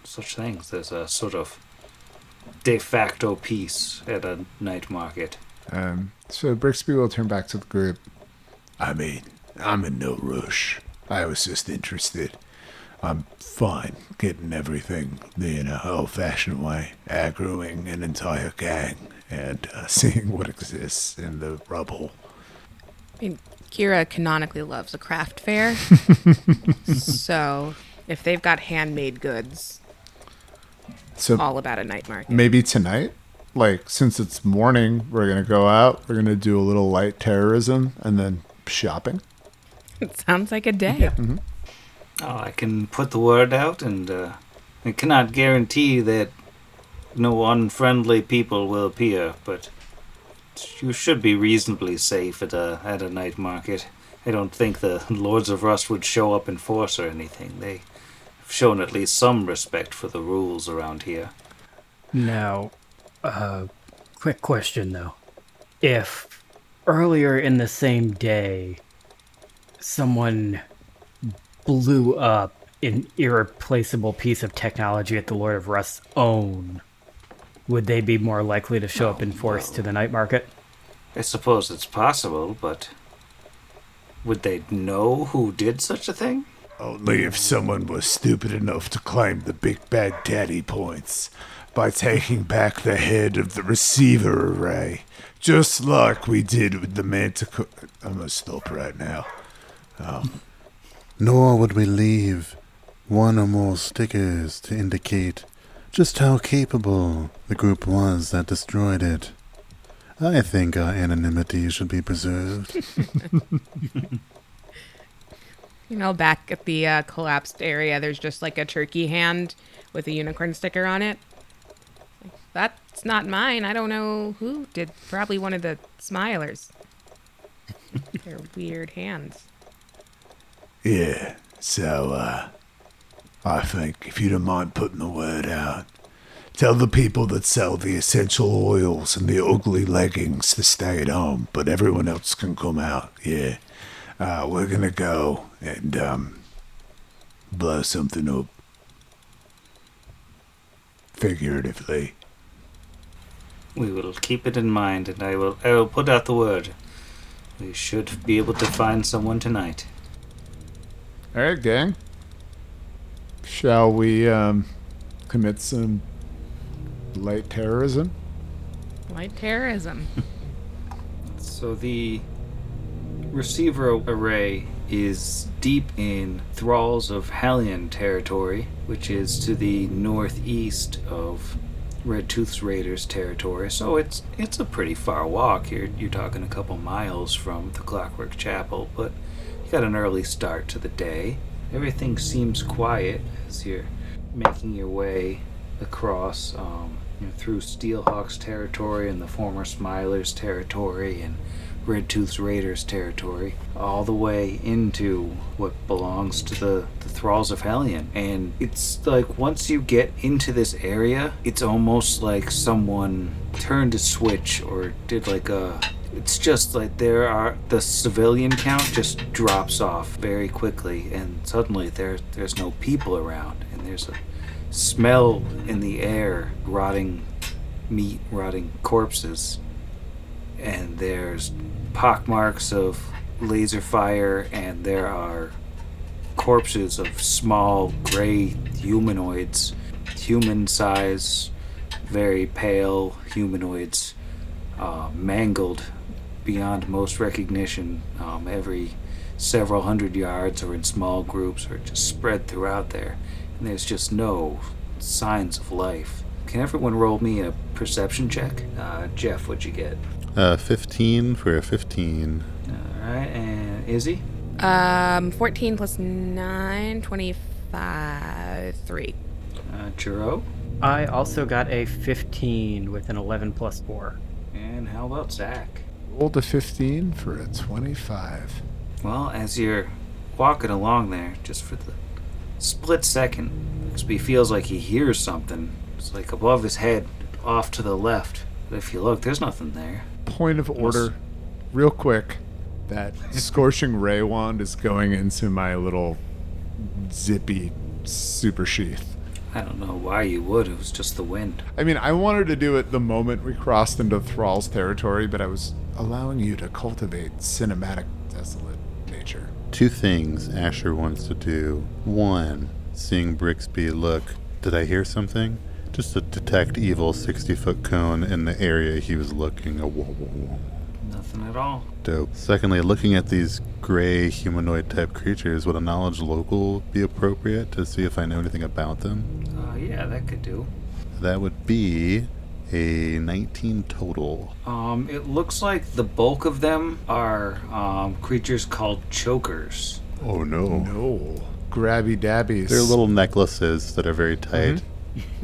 Such things. There's a sort of de facto peace at a night market. Um, so Brixby will turn back to the group. I mean, I'm in no rush. I was just interested. I'm fine getting everything the you know, old fashioned way, aggroing an entire gang and uh, [LAUGHS] seeing what exists in the rubble. I mean, Kira canonically loves a craft fair. [LAUGHS] so if they've got handmade goods, So all about a night market. maybe tonight, like since it's morning, we're gonna go out. We're gonna do a little light terrorism and then shopping. It sounds like a day. Oh, I can put the word out, and uh, I cannot guarantee that no unfriendly people will appear, but you should be reasonably safe at a at a night market. I don't think the Lords of Rust would show up in force or anything. They have shown at least some respect for the rules around here. Now, uh, quick question though. If earlier in the same day someone blew up an irreplaceable piece of technology at the Lord of Rust's own, would they be more likely to show up in force to the night market? I suppose it's possible, but would they know who did such a thing? Only if someone was stupid enough to claim the big bad daddy points by taking back the head of the receiver array, just like we did with the Manticore. I'm gonna stop right now. Nor would we leave one or more stickers to indicate just how capable the group was that destroyed it. I think our anonymity should be preserved. [LAUGHS] You know, back at the uh, collapsed area, there's just like a turkey hand with a unicorn sticker on it. That's not mine. I don't know who did. Probably one of the smilers. [LAUGHS] They're weird hands. Yeah, so, uh, I think if you don't mind putting the word out, tell the people that sell the essential oils and the ugly leggings to stay at home, but everyone else can come out, yeah. Uh, we're gonna go and, um, blow something up. Figuratively. We will keep it in mind, and I will I will put out the word. We should be able to find someone tonight. All right, gang. Shall we um, commit some light terrorism? Light terrorism. [LAUGHS] So the receiver array is deep in Thralls of Hellion territory, which is to the northeast of Red Tooth's Raiders territory. So it's it's a pretty far walk. You're you're talking a couple miles from the Clockwork Chapel, but you got an early start to the day. Everything seems quiet as you're making your way across um, you know, through Steelhawks territory and the former Smilers territory and Red Tooth's Raiders territory, all the way into what belongs to the, the Thralls of Hellion. And it's like once you get into this area, it's almost like someone turned a switch or did like a. It's just like there are the civilian count just drops off very quickly, and suddenly there there's no people around, and there's a smell in the air, rotting meat, rotting corpses, and there's pockmarks of laser fire, and there are corpses of small gray humanoids, human size, very pale humanoids, uh, mangled beyond most recognition um, every several hundred yards or in small groups or just spread throughout there. And there's just no signs of life. Can everyone roll me a perception check? Uh, Jeff, what'd you get? Uh, 15 for a 15. All right, and Izzy? Um, 14 plus 9, 25, 3. Uh, Churro? I also got a 15 with an 11 plus 4. And how about Zach? Rolled a 15 for a 25. Well, as you're walking along there, just for the split second, Brixby feels like he hears something. It's like above his head, off to the left. But if you look, there's nothing there. Point of order, real quick. That [LAUGHS] scorching ray wand is going into my little zippy super sheath. I don't know why you would. It was just the wind. I mean, I wanted to do it the moment we crossed into Thrall's territory, but I was allowing you to cultivate cinematic desolate nature. Two things Asher wants to do. One, seeing Brixby look, did I hear something? Just to detect evil 60 foot cone in the area he was looking. Oh, whoa, whoa, whoa. Nothing at all. Dope. Secondly, looking at these gray humanoid type creatures, would a knowledge local be appropriate to see if I know anything about them? Uh, yeah, that could do. That would be a 19 total. Um, it looks like the bulk of them are um, creatures called chokers. Oh no. No. grabby dabbies. They're little necklaces that are very tight.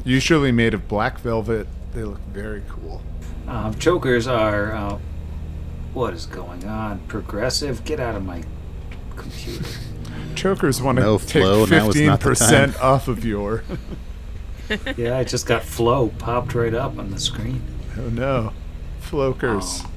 Usually made of black velvet. They look very cool. Um, chokers are. Uh, what is going on? Progressive? Get out of my computer. Chokers want to No, take Flo, 15% off of your. [LAUGHS] yeah, I just got flow popped right up on the screen. Oh no, flokers.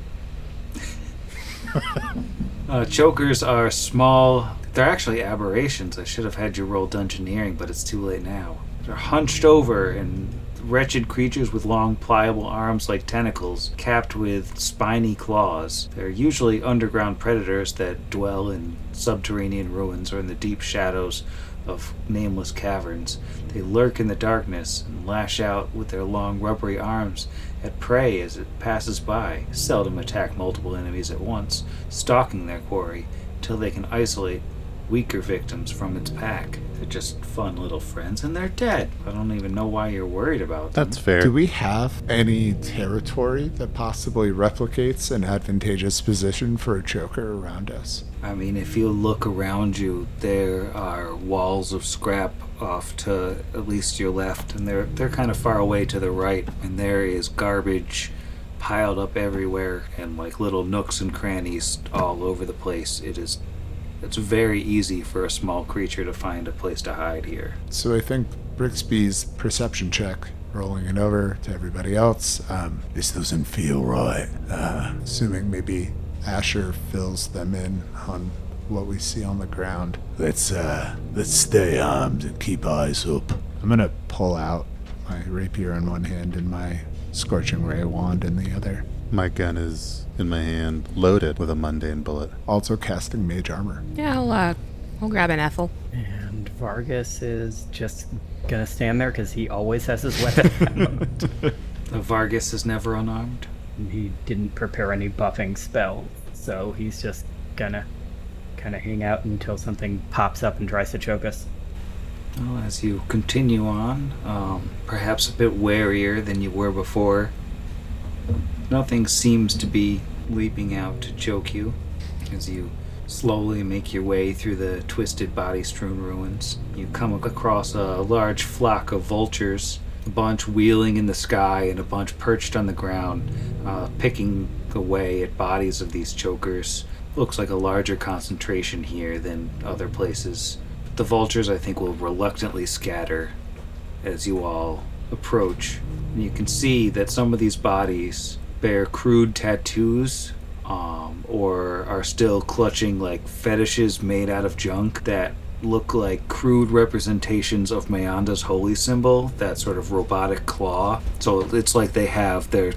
[LAUGHS] Uh, chokers are small. They're actually aberrations. I should have had you roll dungeoneering, but it's too late now. They're hunched over and wretched creatures with long, pliable arms like tentacles, capped with spiny claws. They're usually underground predators that dwell in subterranean ruins or in the deep shadows of nameless caverns. They lurk in the darkness and lash out with their long, rubbery arms at prey as it passes by, seldom attack multiple enemies at once, stalking their quarry until they can isolate weaker victims from its pack. They're just fun little friends, and they're dead. I don't even know why you're worried about them. That's fair. Do we have any territory that possibly replicates an advantageous position for a choker around us? I mean, if you look around you, there are walls of scrap off to at least your left, and they're they're kind of far away to the right, and there is garbage piled up everywhere, and like little nooks and crannies all over the place. It is, it's very easy for a small creature to find a place to hide here. So I think Brixby's perception check, rolling it over to everybody else. Um, This doesn't feel right. Uh, assuming maybe Asher fills them in on what we see on the ground. let's uh, let's stay armed and keep eyes up. I'm gonna pull out my rapier in one hand and my scorching ray wand in the other. My gun is in my hand, loaded with a mundane bullet. Also casting mage armor. Yeah, I'll, uh, I'll grab an Ethel. And Vargas is just gonna stand there because he always has his weapon [LAUGHS] out. Vargas is never unarmed. he didn't prepare any buffing spells, so he's just gonna kind of hang out until something pops up and tries to choke us. Well, as you continue on, um, perhaps a bit warier than you were before, nothing seems to be leaping out to choke you as you slowly make your way through the twisted body strewn ruins. You come across a large flock of vultures, a bunch wheeling in the sky and a bunch perched on the ground, uh, picking away at bodies of these chokers. Looks like a larger concentration here than other places. The vultures, I think, will reluctantly scatter as you all approach. And you can see that some of these bodies bear crude tattoos um, or are still clutching like fetishes made out of junk that look like crude representations of Meyanda's holy symbol, that sort of robotic claw. So it's like they have their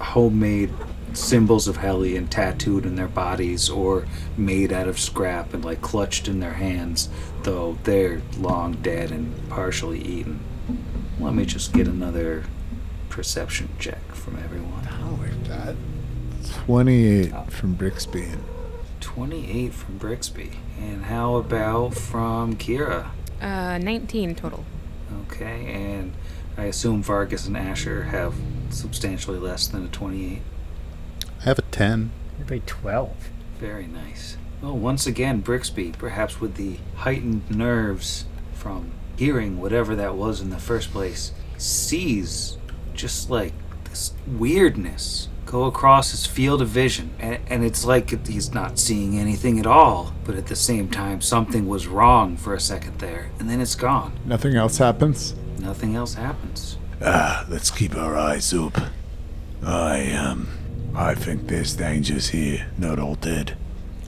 homemade symbols of Hellion tattooed in their bodies or made out of scrap and like clutched in their hands, though they're long dead and partially eaten. Let me just get another perception check from everyone. I like that. 28 from Brixby. 28 from Brixby. And how about from Kira? Uh, 19 total. Okay, and I assume Vargas and Asher have substantially less than a 28. I have a 10. Maybe 12. Very nice. Well, once again, Brixby, perhaps with the heightened nerves from hearing whatever that was in the first place, sees just like this weirdness go across his field of vision. And, and it's like he's not seeing anything at all, but at the same time, something was wrong for a second there, and then it's gone. Nothing else happens? Nothing else happens. Ah, let's keep our eyes up. I um, I think there's dangers here. Not all dead.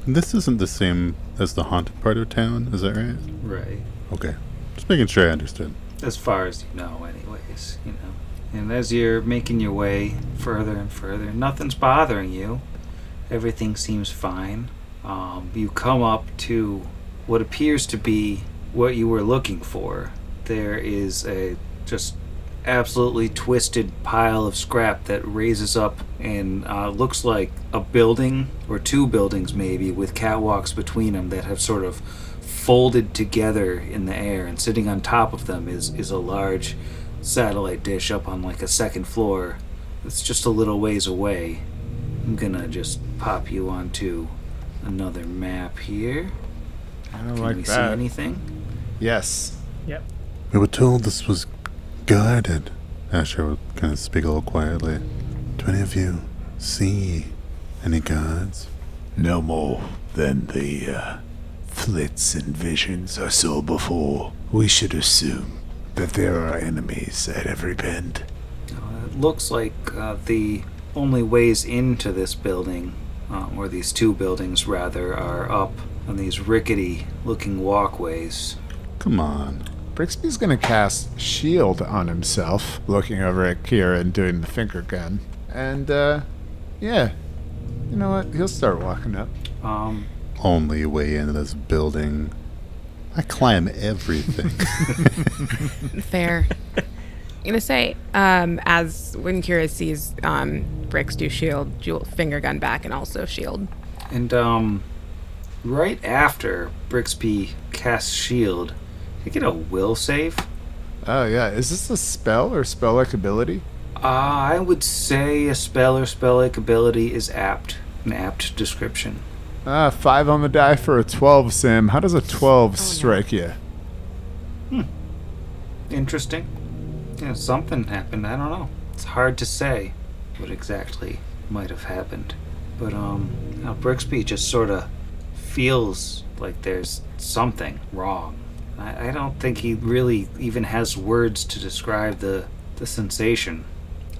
This isn't the same as the haunted part of town, is that right? Right. Okay. Just making sure I understood. as far as you know anyways you know and as you're making your way further and further nothing's bothering you. Everything seems fine. Um, you come up to what appears to be what you were looking for. There is a just absolutely twisted pile of scrap that raises up and uh, looks like a building or two buildings maybe with catwalks between them that have sort of folded together in the air and sitting on top of them is, is a large satellite dish up on like a second floor it's just a little ways away i'm gonna just pop you onto another map here I don't can like we see anything Yes. Yep. We were told this was guarded. Asher would kind of speak a little quietly. Do any of you see any guards? No more than the uh, flits and visions I saw before. We should assume that there are enemies at every bend. Uh, it looks like uh, the only ways into this building, um, or these two buildings rather, are up on these rickety looking walkways. Come on. Brixby's gonna cast shield on himself, looking over at Kira and doing the finger gun. And uh yeah. You know what? He'll start walking up. Um, Only way into this building. I climb everything. [LAUGHS] Fair. I'm gonna say, um, as when Kira sees um, Bricks do shield, Jewel finger gun back and also shield. and um, right after Brixby casts shield, you get a will save. Oh yeah. Is this a spell or spell like ability? Uh, I would say a spell or spell like ability is apt, an apt description. Ah, five on the die for a twelve, Sim. How does a twelve strike you? Hmm. Interesting. Yeah, something happened. I don't know. It's hard to say what exactly might have happened. But, um, now Brixby just sort of feels like there's something wrong. I, I don't think he really even has words to describe the, the sensation.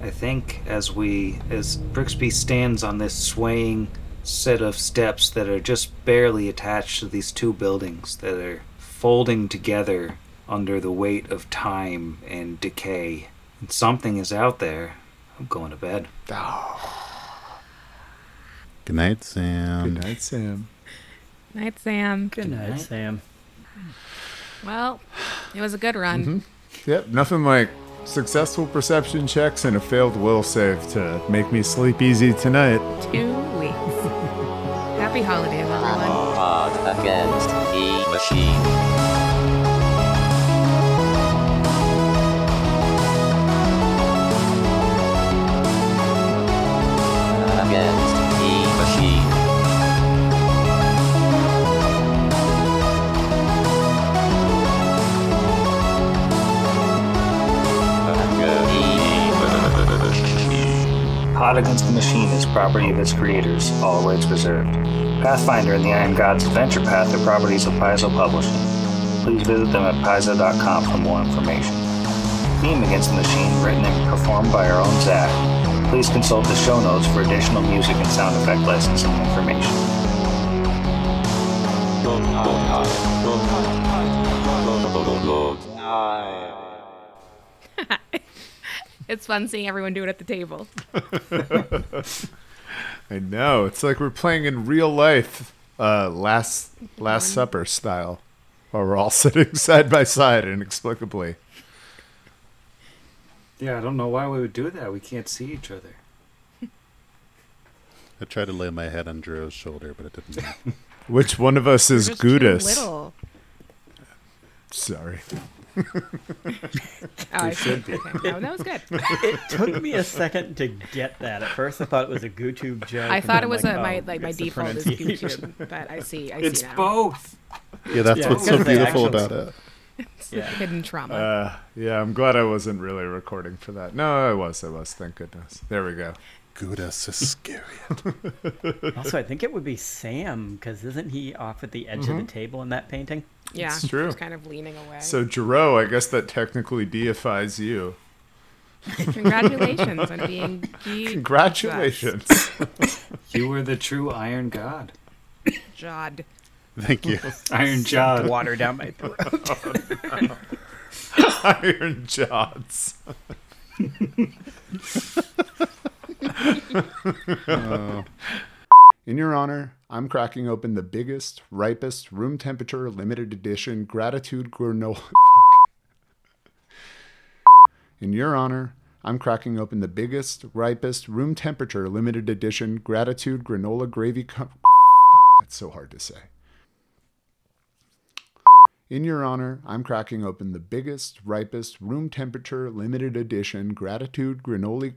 I think as we, as Brixby stands on this swaying set of steps that are just barely attached to these two buildings that are folding together under the weight of time and decay. And something is out there. I'm going to bed. [SIGHS] Good night, Sam. Good night, Sam. Night, Sam. Good night, night. Sam. Well, it was a good run. Mm-hmm. Yep, nothing like successful perception checks and a failed will save to make me sleep easy tonight. Two weeks. Happy everyone. Pod Against the Machine is property of its creators, all rights reserved. Pathfinder and the Iron Gods Adventure Path are properties of Paizo Publishing. Please visit them at paizo.com for more information. Theme Against the Machine written and performed by our own Zach. Please consult the show notes for additional music and sound effect licensing information. It's fun seeing everyone do it at the table. [LAUGHS] I know. It's like we're playing in real life, uh, last Last Supper style, while we're all [LAUGHS] sitting side by side inexplicably. Yeah, I don't know why we would do that. We can't see each other. I tried to lay my head on Drew's shoulder, but it didn't work. [LAUGHS] Which one of us is Just too Gudis? little. Sorry. Oh, I see. Okay. No, that was good. [LAUGHS] It took me a second to get that. At first, I thought it was a GooTube joke. I thought it was I'm a, like, my oh, like my default is pronunciation. YouTube, but I see. I It's see now. both. Yeah, that's Yeah, what's so beautiful about it. It's Yeah. hidden trauma. Uh, yeah, I'm glad I wasn't really recording for that. No, I was. I was. Thank goodness. There we go. Goudas is. [LAUGHS] Also, I think it would be Sam because isn't he off at the edge of the mm-hmm. table in that painting? yeah, it's true. Just kind of leaning away. So, Jero, I guess that technically deifies you. [LAUGHS] Congratulations on being the [LAUGHS] Congratulations. You were the true Iron God. Jod. Thank you. Iron Jod. Water down my throat. Iron [LAUGHS] In your honor, I'm cracking open the biggest, ripest, room temperature, limited edition gratitude granola. [LAUGHS] In your honor, I'm cracking open the biggest, ripest, room temperature, limited edition gratitude granola gravy. [LAUGHS] That's so hard to say. In your honor, I'm cracking open the biggest, ripest, room temperature, limited edition gratitude granola.